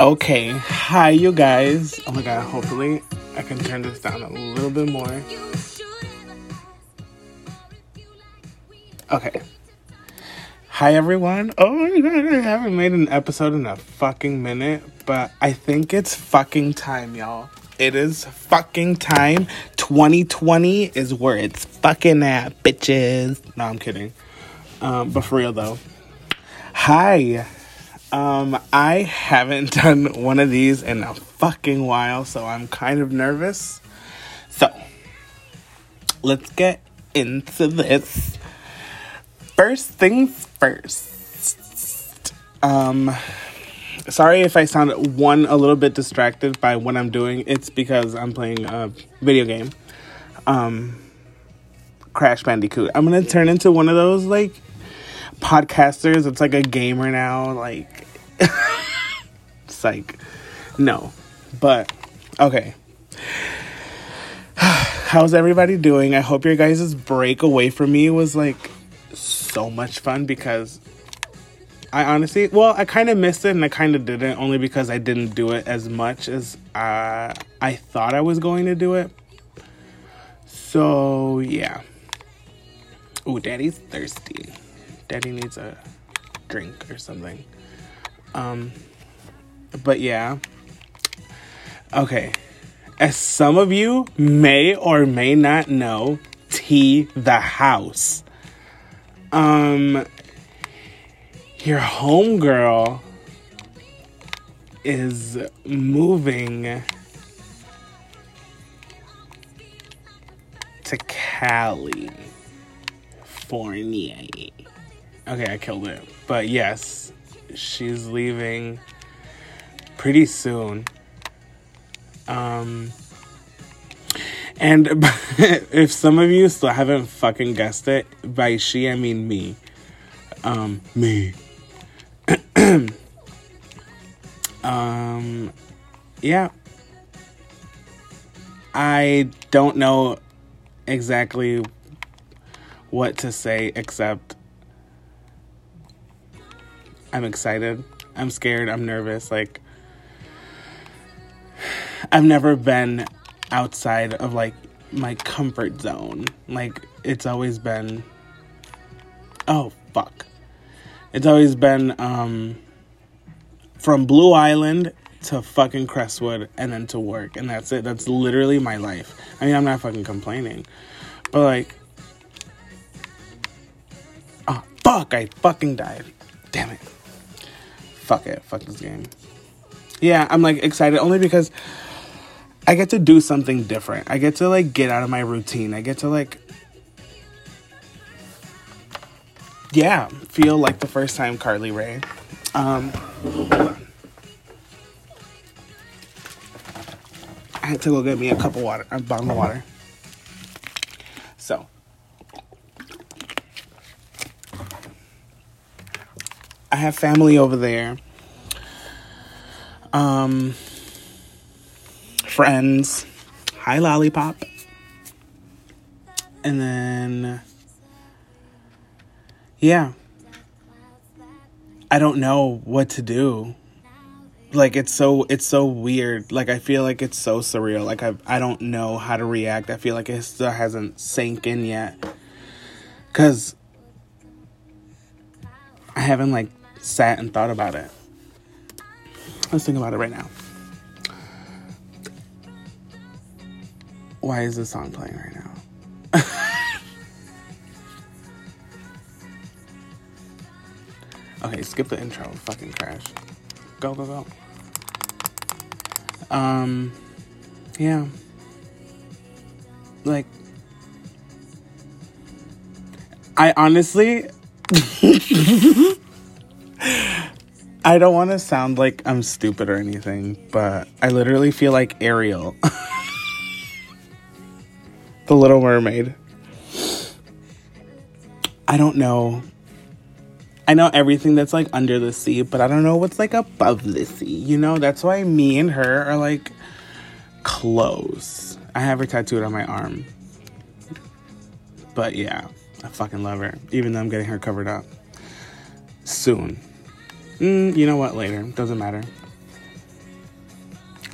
Okay, hi you guys. Oh my god, hopefully I can turn this down a little bit more. Okay. Hi everyone. Oh my god, I haven't made an episode in a fucking minute, but I think it's fucking time, y'all. It is fucking time. 2020 is where it's fucking at, bitches. No, I'm kidding. Um, but for real though. Hi. Um, I haven't done one of these in a fucking while, so I'm kind of nervous. So, let's get into this. First things first. Um, sorry if I sound one a little bit distracted by what I'm doing. It's because I'm playing a video game. Um, Crash Bandicoot. I'm gonna turn into one of those like podcasters. It's like a gamer now. Like, it's like, no. But, okay. How's everybody doing? I hope your guys' break away from me was like so much fun because I honestly, well, I kind of missed it and I kind of didn't only because I didn't do it as much as uh, I thought I was going to do it. So, yeah. Oh, daddy's thirsty. Daddy needs a drink or something. Um, but yeah. Okay. As some of you may or may not know, T the house. Um, your homegirl is moving to Cali. California. Okay, I killed it. But yes, she's leaving pretty soon. Um, and if some of you still haven't fucking guessed it, by she I mean me. Um, me. um, yeah. I don't know exactly what to say except I'm excited. I'm scared. I'm nervous. Like, I've never been outside of like my comfort zone. Like, it's always been, oh, fuck. It's always been um, from Blue Island to fucking Crestwood and then to work. And that's it. That's literally my life. I mean, I'm not fucking complaining. But like, oh, fuck, I fucking died. Damn it fuck it, fuck this game. Yeah, I'm like excited only because I get to do something different. I get to like get out of my routine. I get to like yeah, feel like the first time Carly Rae. Um I had to go get me a cup of water, a bottle of water. So, I have family over there. Um, friends. Hi, Lollipop. And then, yeah. I don't know what to do. Like it's so it's so weird. Like I feel like it's so surreal. Like I I don't know how to react. I feel like it still hasn't sank in yet. Cuz I haven't like sat and thought about it. Let's think about it right now. Why is this song playing right now? okay, skip the intro. Fucking crash. Go, go, go. Um, yeah. Like, I honestly. I don't want to sound like I'm stupid or anything, but I literally feel like Ariel, the Little Mermaid. I don't know. I know everything that's like under the sea, but I don't know what's like above the sea. You know, that's why me and her are like close. I have her tattooed on my arm. But yeah, I fucking love her, even though I'm getting her covered up soon. Mm, you know what? Later. Doesn't matter.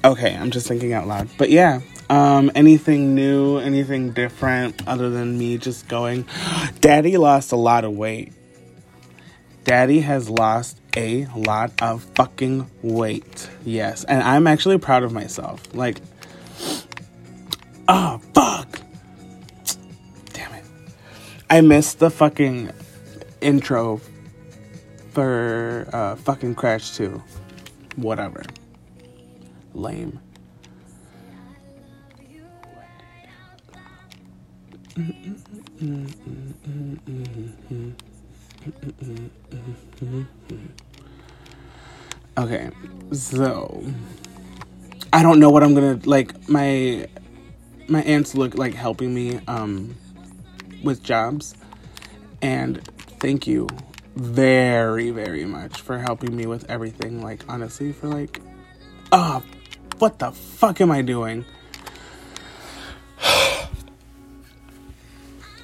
Okay, I'm just thinking out loud. But yeah, um, anything new, anything different other than me just going, Daddy lost a lot of weight. Daddy has lost a lot of fucking weight. Yes, and I'm actually proud of myself. Like, oh, fuck. Damn it. I missed the fucking intro for uh, fucking Crash 2. Whatever. Lame. Okay, so I don't know what I'm gonna like. My my aunts look like helping me um with jobs, and thank you very very much for helping me with everything. Like honestly, for like, oh, what the fuck am I doing?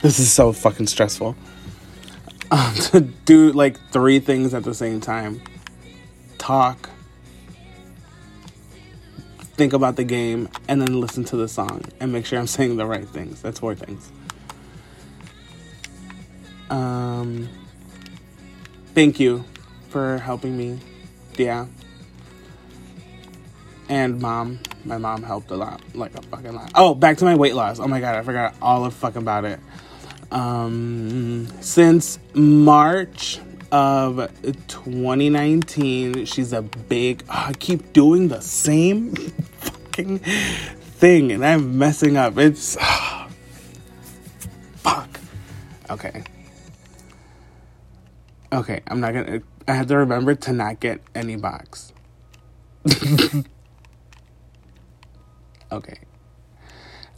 this is so fucking stressful. Um, to do like three things at the same time talk, think about the game, and then listen to the song and make sure I'm saying the right things. That's four things. Um, thank you for helping me. Yeah. And mom, my mom helped a lot, like a fucking lot. Oh, back to my weight loss. Oh my god, I forgot all of fucking about it. Um, since March of 2019. She's a big. Oh, I keep doing the same fucking thing, and I'm messing up. It's oh, fuck. Okay. Okay, I'm not gonna. I have to remember to not get any box. okay.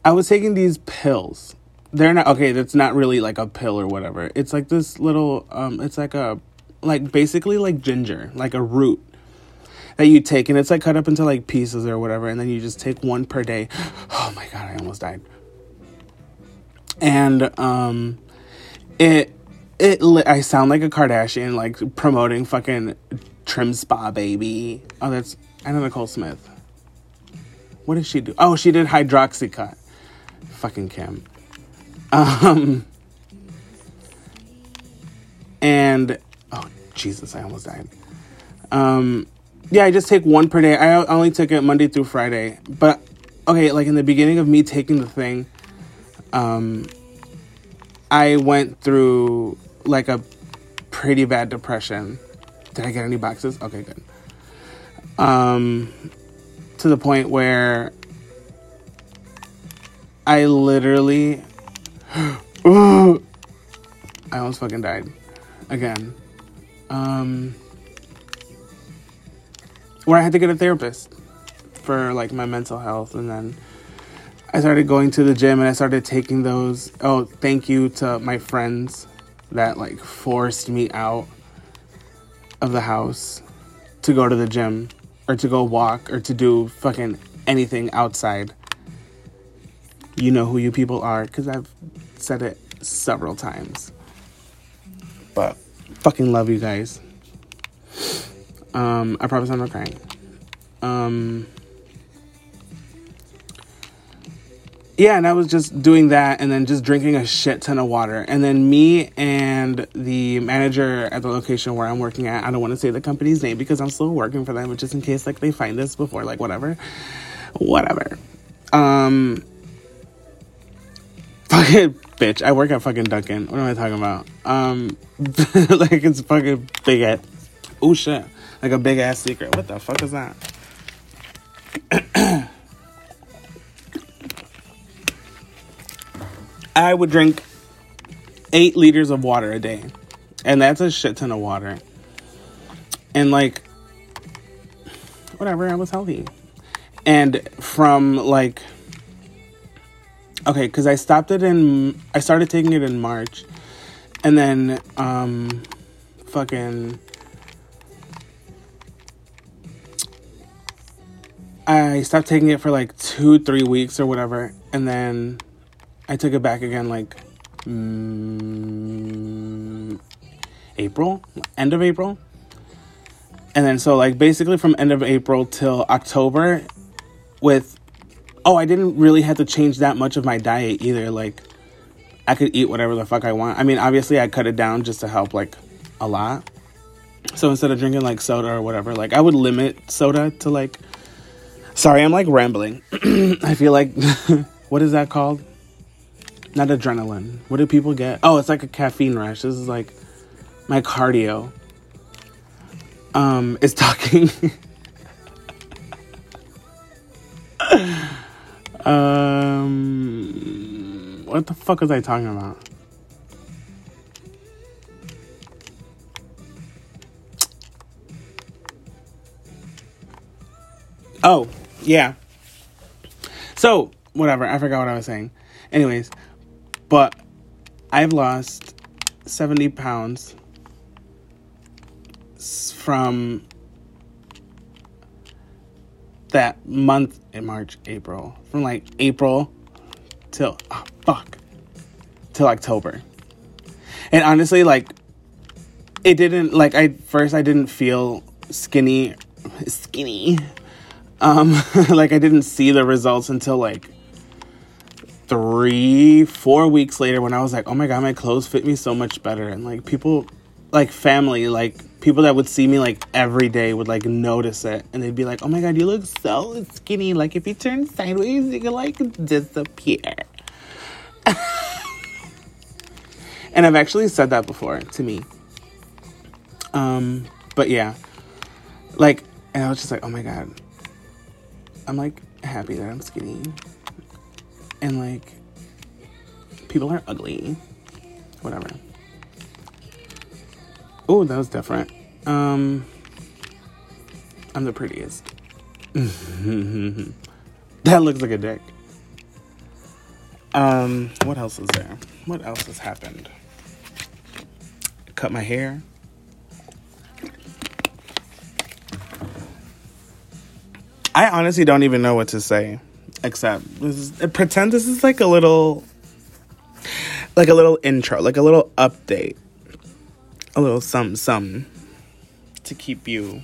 I was taking these pills they're not okay that's not really like a pill or whatever it's like this little um it's like a like basically like ginger like a root that you take and it's like cut up into like pieces or whatever and then you just take one per day oh my god i almost died and um it it i sound like a kardashian like promoting fucking TrimSpa baby. Oh that's anna nicole smith. What did she do? Oh she did hydroxycut fucking kim. Um, and oh Jesus, I almost died. Um, yeah, I just take one per day. I only took it Monday through Friday, but okay, like in the beginning of me taking the thing, um, I went through like a pretty bad depression. Did I get any boxes? Okay, good. Um, to the point where I literally I almost fucking died. Again. Um, where I had to get a therapist for like my mental health and then I started going to the gym and I started taking those. Oh, thank you to my friends that like forced me out of the house to go to the gym or to go walk or to do fucking anything outside. You know who you people are because I've said it several times. But fucking love you guys. Um, I promise I'm not crying. Um, yeah, and I was just doing that and then just drinking a shit ton of water. And then me and the manager at the location where I'm working at, I don't want to say the company's name because I'm still working for them, but just in case like they find this before, like whatever. Whatever. Um fucking bitch. I work at fucking Dunkin'. What am I talking about? Um, like it's fucking big ass. Oh shit! Like a big ass secret. What the fuck is that? I would drink eight liters of water a day, and that's a shit ton of water. And like, whatever, I was healthy. And from like okay, because I stopped it in, I started taking it in March, and then, um, fucking, I stopped taking it for like two, three weeks or whatever, and then I took it back again like mm, April, end of April. And then so like basically from end of April till October, with oh, I didn't really have to change that much of my diet either. Like I could eat whatever the fuck I want. I mean, obviously I cut it down just to help like a lot. So instead of drinking like soda or whatever, like I would limit soda to like Sorry, I'm like rambling. I feel like what is that called? Not adrenaline. What do people get? Oh, it's like a caffeine rush. This is like my cardio. Um, is talking. um, what the fuck was I talking about? Oh, yeah. So, whatever. I forgot what I was saying. Anyways, but I've lost 70 pounds from that month in March, April. From like April till, oh, fuck, till October. And honestly, like, it didn't, like, I first I didn't feel skinny, skinny um, like I didn't see the results until like three, four weeks later when I was like, oh my god, my clothes fit me so much better. And like people, like family, like people that would see me like every day would like notice it and they'd be like, oh my god, you look so skinny. Like if you turn sideways, you can like disappear. and I've actually said that before to me. Um, but yeah, like, and I was just like, oh my god, I'm like happy that I'm skinny. And like people are ugly. Whatever. Oh, that was different. Um I'm the prettiest. that looks like a dick. Um, what else is there? What else has happened? Cut my hair. I honestly don't even know what to say, except this is, pretend this is like a little, like a little intro, like a little update, a little some some to keep you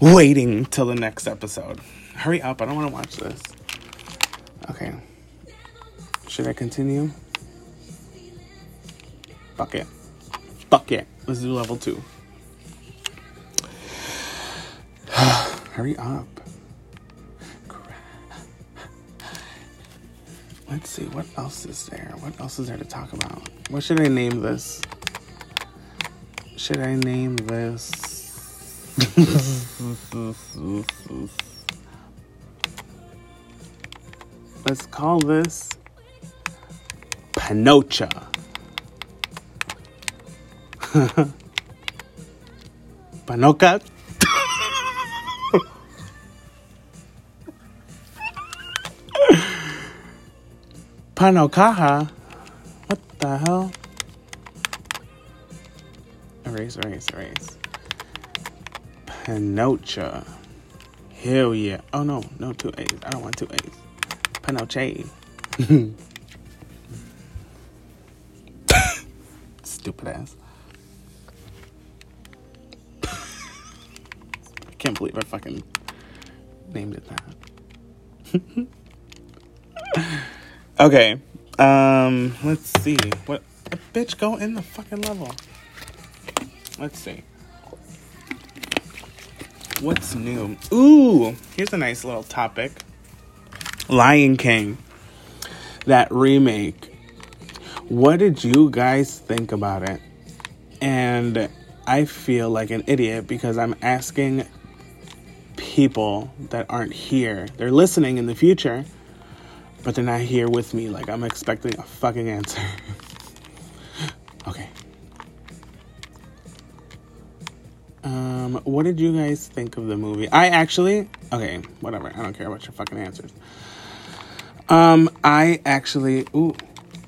waiting till the next episode. Hurry up! I don't want to watch this. Okay. Should I continue? Fuck it. Fuck it. Let's do level two. Hurry up. Let's see, what else is there? What else is there to talk about? What should I name this? Should I name this? Let's call this Panocha. Panocha Panokaha? What the hell? Erase, erase, erase. Panocha. Hell yeah. Oh no, no two A's. I don't want two A's. Panoche. Stupid ass. I can't believe I fucking named it that. Okay. Um, let's see. What a bitch go in the fucking level. Let's see. What's new? Ooh, here's a nice little topic. Lion King. That remake. What did you guys think about it? And I feel like an idiot because I'm asking people that aren't here. They're listening in the future but they're not here with me. Like, I'm expecting a fucking answer. okay. Um, what did you guys think of the movie? I actually, okay, whatever. I don't care about your fucking answers. Um, I actually, ooh,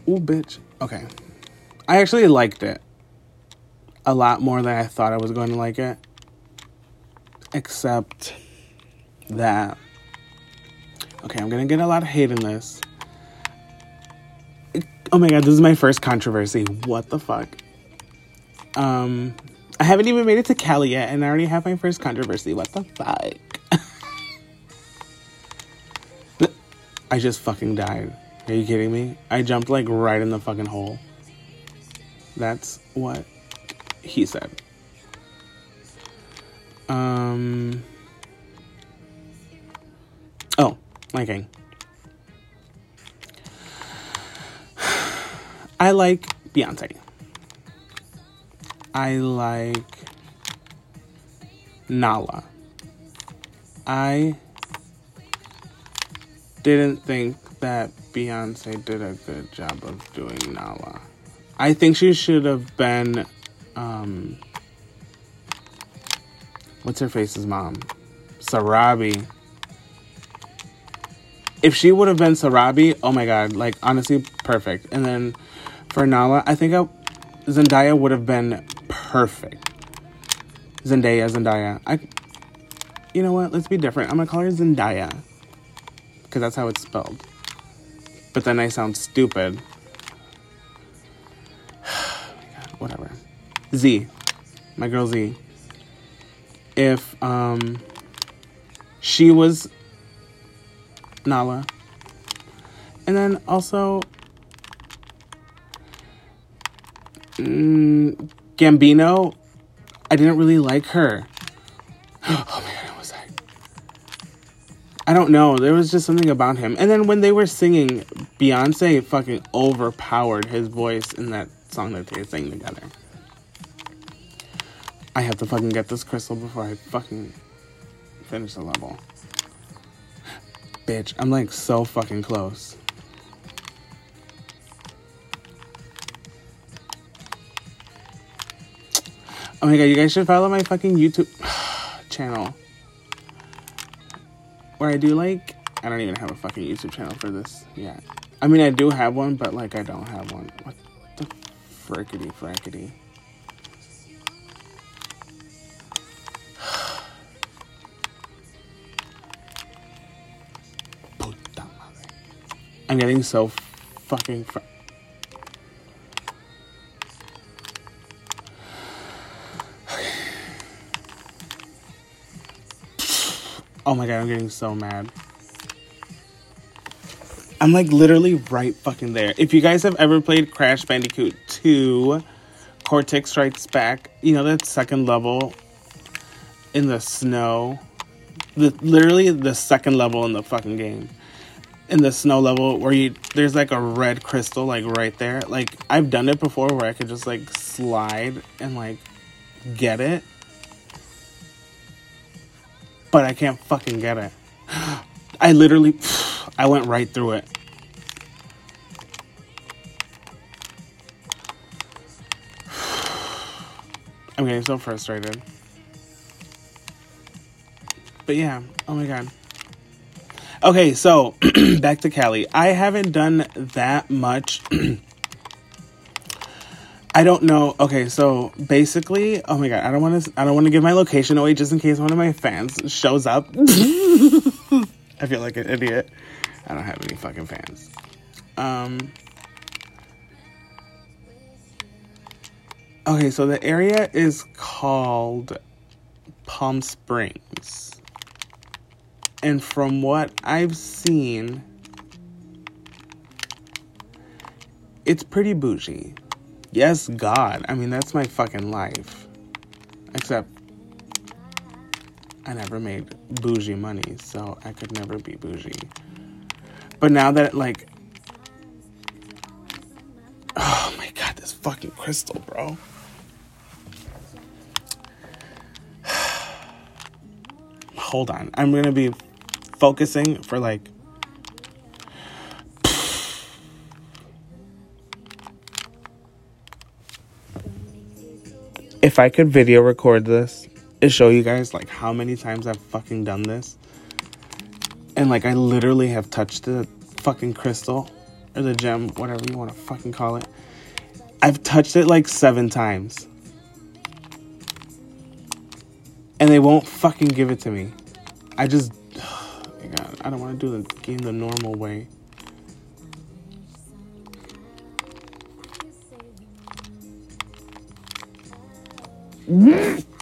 ooh, bitch. Okay. I actually liked it a lot more than I thought I was going to like it. Except that Okay, I'm gonna get a lot of hate in this. Oh my god, this is my first controversy. What the fuck? Um, I haven't even made it to Cali yet, and I already have my first controversy. What the fuck? I just fucking died. Are you kidding me? I jumped like right in the fucking hole. That's what he said. Um. Okay. I like Beyonce. I like Nala. I didn't think that Beyonce did a good job of doing Nala. I think she should have been um what's her face's mom? Sarabi. If she would have been Sarabi, oh my god, like honestly perfect. And then for Nala, I think I, Zendaya would have been perfect. Zendaya, Zendaya. I, you know what? Let's be different. I'm gonna call her Zendaya because that's how it's spelled. But then I sound stupid. Whatever. Z, my girl Z. If um, she was Nala, and then also mm, Gambino, I didn't really like her. Oh my god, was I? I don't know. There was just something about him. And then when they were singing, Beyonce fucking overpowered his voice in that song that they sang together. I have to fucking get this crystal before I fucking finish the level. Bitch, I'm like so fucking close. Oh my god, you guys should follow my fucking YouTube channel. Where I do like I don't even have a fucking YouTube channel for this yet. I mean I do have one, but like I don't have one. What the frickety frackety. I'm getting so fucking fr- Oh my god, I'm getting so mad. I'm like literally right fucking there. If you guys have ever played Crash Bandicoot 2, Cortex Strikes Back, you know that second level in the snow? The literally the second level in the fucking game. In the snow level where you there's like a red crystal like right there. Like I've done it before where I could just like slide and like get it but I can't fucking get it. I literally, I went right through it. I'm getting so frustrated. But yeah, oh my god. Okay, so back to Cali. I haven't done that much I don't know. Okay, so basically, oh my god, I don't want to. I don't want to give my location away just in case one of my fans shows up. I feel like an idiot. I don't have any fucking fans. Um. Okay, so the area is called Palm Springs. And from what I've seen, it's pretty bougie. Yes, God. I mean, that's my fucking life. Except, I never made bougie money, so I could never be bougie. But now that, like, oh my God, this fucking crystal, bro. Hold on. I'm gonna be focusing for like if I could video record this and show you guys like how many times I've fucking done this, and like I literally have touched the fucking crystal or the gem, whatever you want to fucking call it. I've touched it like seven times. And they won't fucking give it to me. I just. I don't want to do the game the normal way. Mm.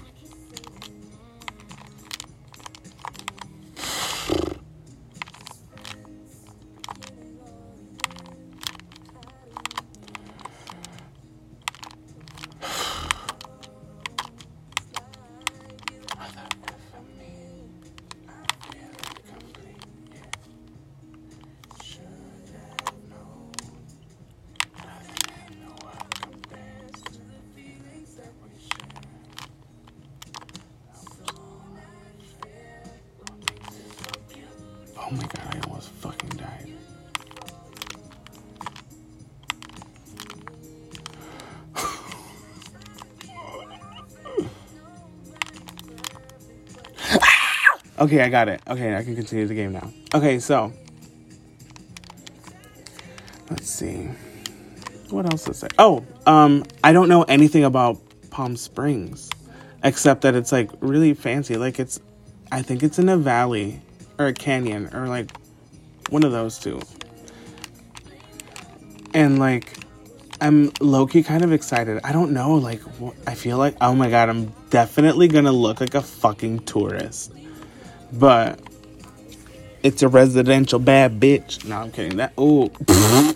Okay, I got it. Okay, I can continue the game now. Okay, so let's see. What else to say? Oh, um, I don't know anything about Palm Springs, except that it's like really fancy. Like it's, I think it's in a valley or a canyon or like one of those two. And like, I'm low key kind of excited. I don't know. Like, I feel like, oh my god, I'm definitely gonna look like a fucking tourist. But it's a residential bad bitch. No, I'm kidding. That oh,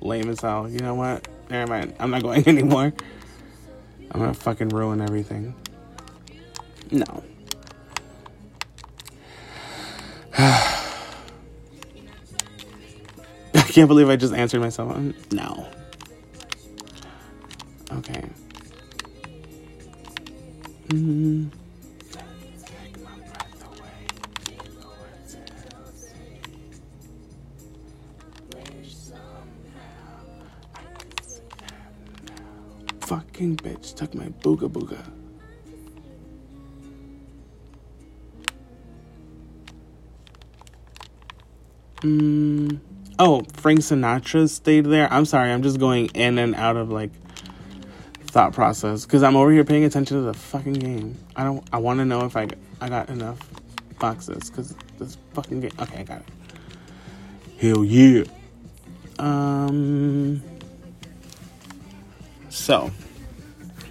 lame as hell. You know what? Never mind. I'm not going anymore. I'm gonna fucking ruin everything. No. I can't believe I just answered myself. No. Okay. Mm. Fucking bitch took my booga booga. Mm. Oh, Frank Sinatra stayed there. I'm sorry, I'm just going in and out of like thought process because I'm over here paying attention to the fucking game. I don't. I want to know if I I got enough boxes because this fucking game. Okay, I got it. Hell yeah. Um. So,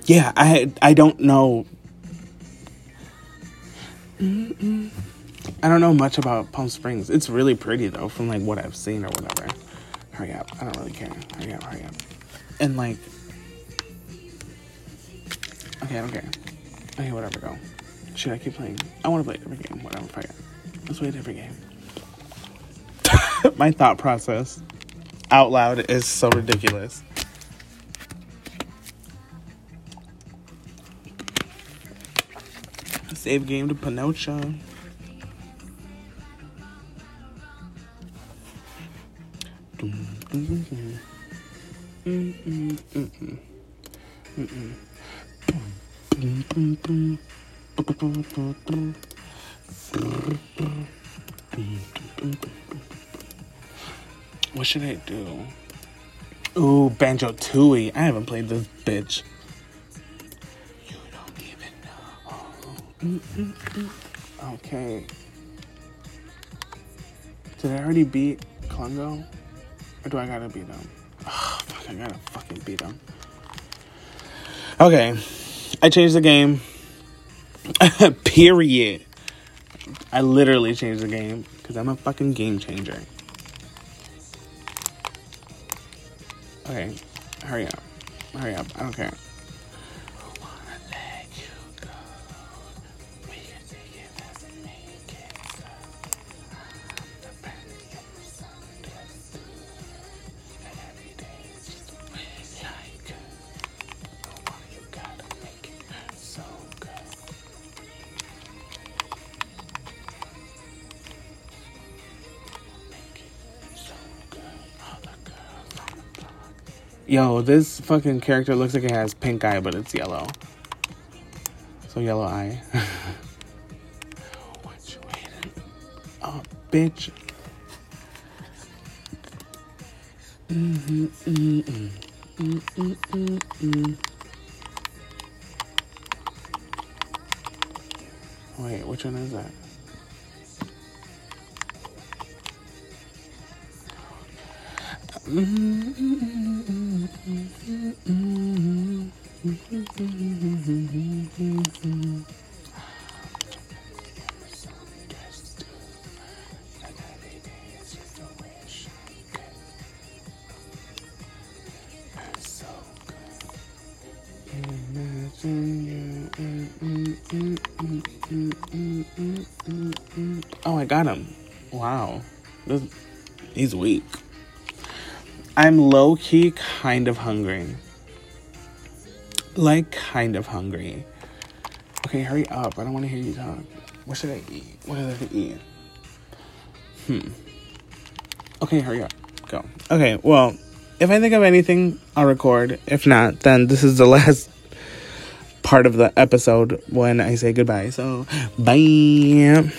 yeah, I I don't know. Mm-mm. I don't know much about Palm Springs. It's really pretty though, from like what I've seen or whatever. Hurry up! I don't really care. Hurry up! Hurry up! And like, okay, I don't care. Okay, whatever. Go. Should I keep playing? I want to play different game. Whatever. It. Let's play a different game. My thought process out loud is so ridiculous. Save game to Pinocha. What should I do? Ooh, Banjo Tooie. I haven't played this bitch. Okay. Did I already beat Klungo? Or do I gotta beat him? Oh, ah, fuck, I gotta fucking beat him. Okay. I changed the game. Period. I literally changed the game because I'm a fucking game changer. Okay, hurry up. Hurry up. I don't care. Yo, this fucking character looks like it has pink eye, but it's yellow. So yellow eye. What you waiting? oh, bitch. Mm-hmm, mm-mm. Mm-mm, mm-mm. Wait, which one is that? Oh, I got him. Wow. This, he's weak. I'm low key kind of hungry. Like, kind of hungry. Okay, hurry up. I don't want to hear you talk. What should I eat? What is I to eat? Hmm. Okay, hurry up. Go. Okay, well, if I think of anything, I'll record. If not, then this is the last part of the episode when I say goodbye. So, bye.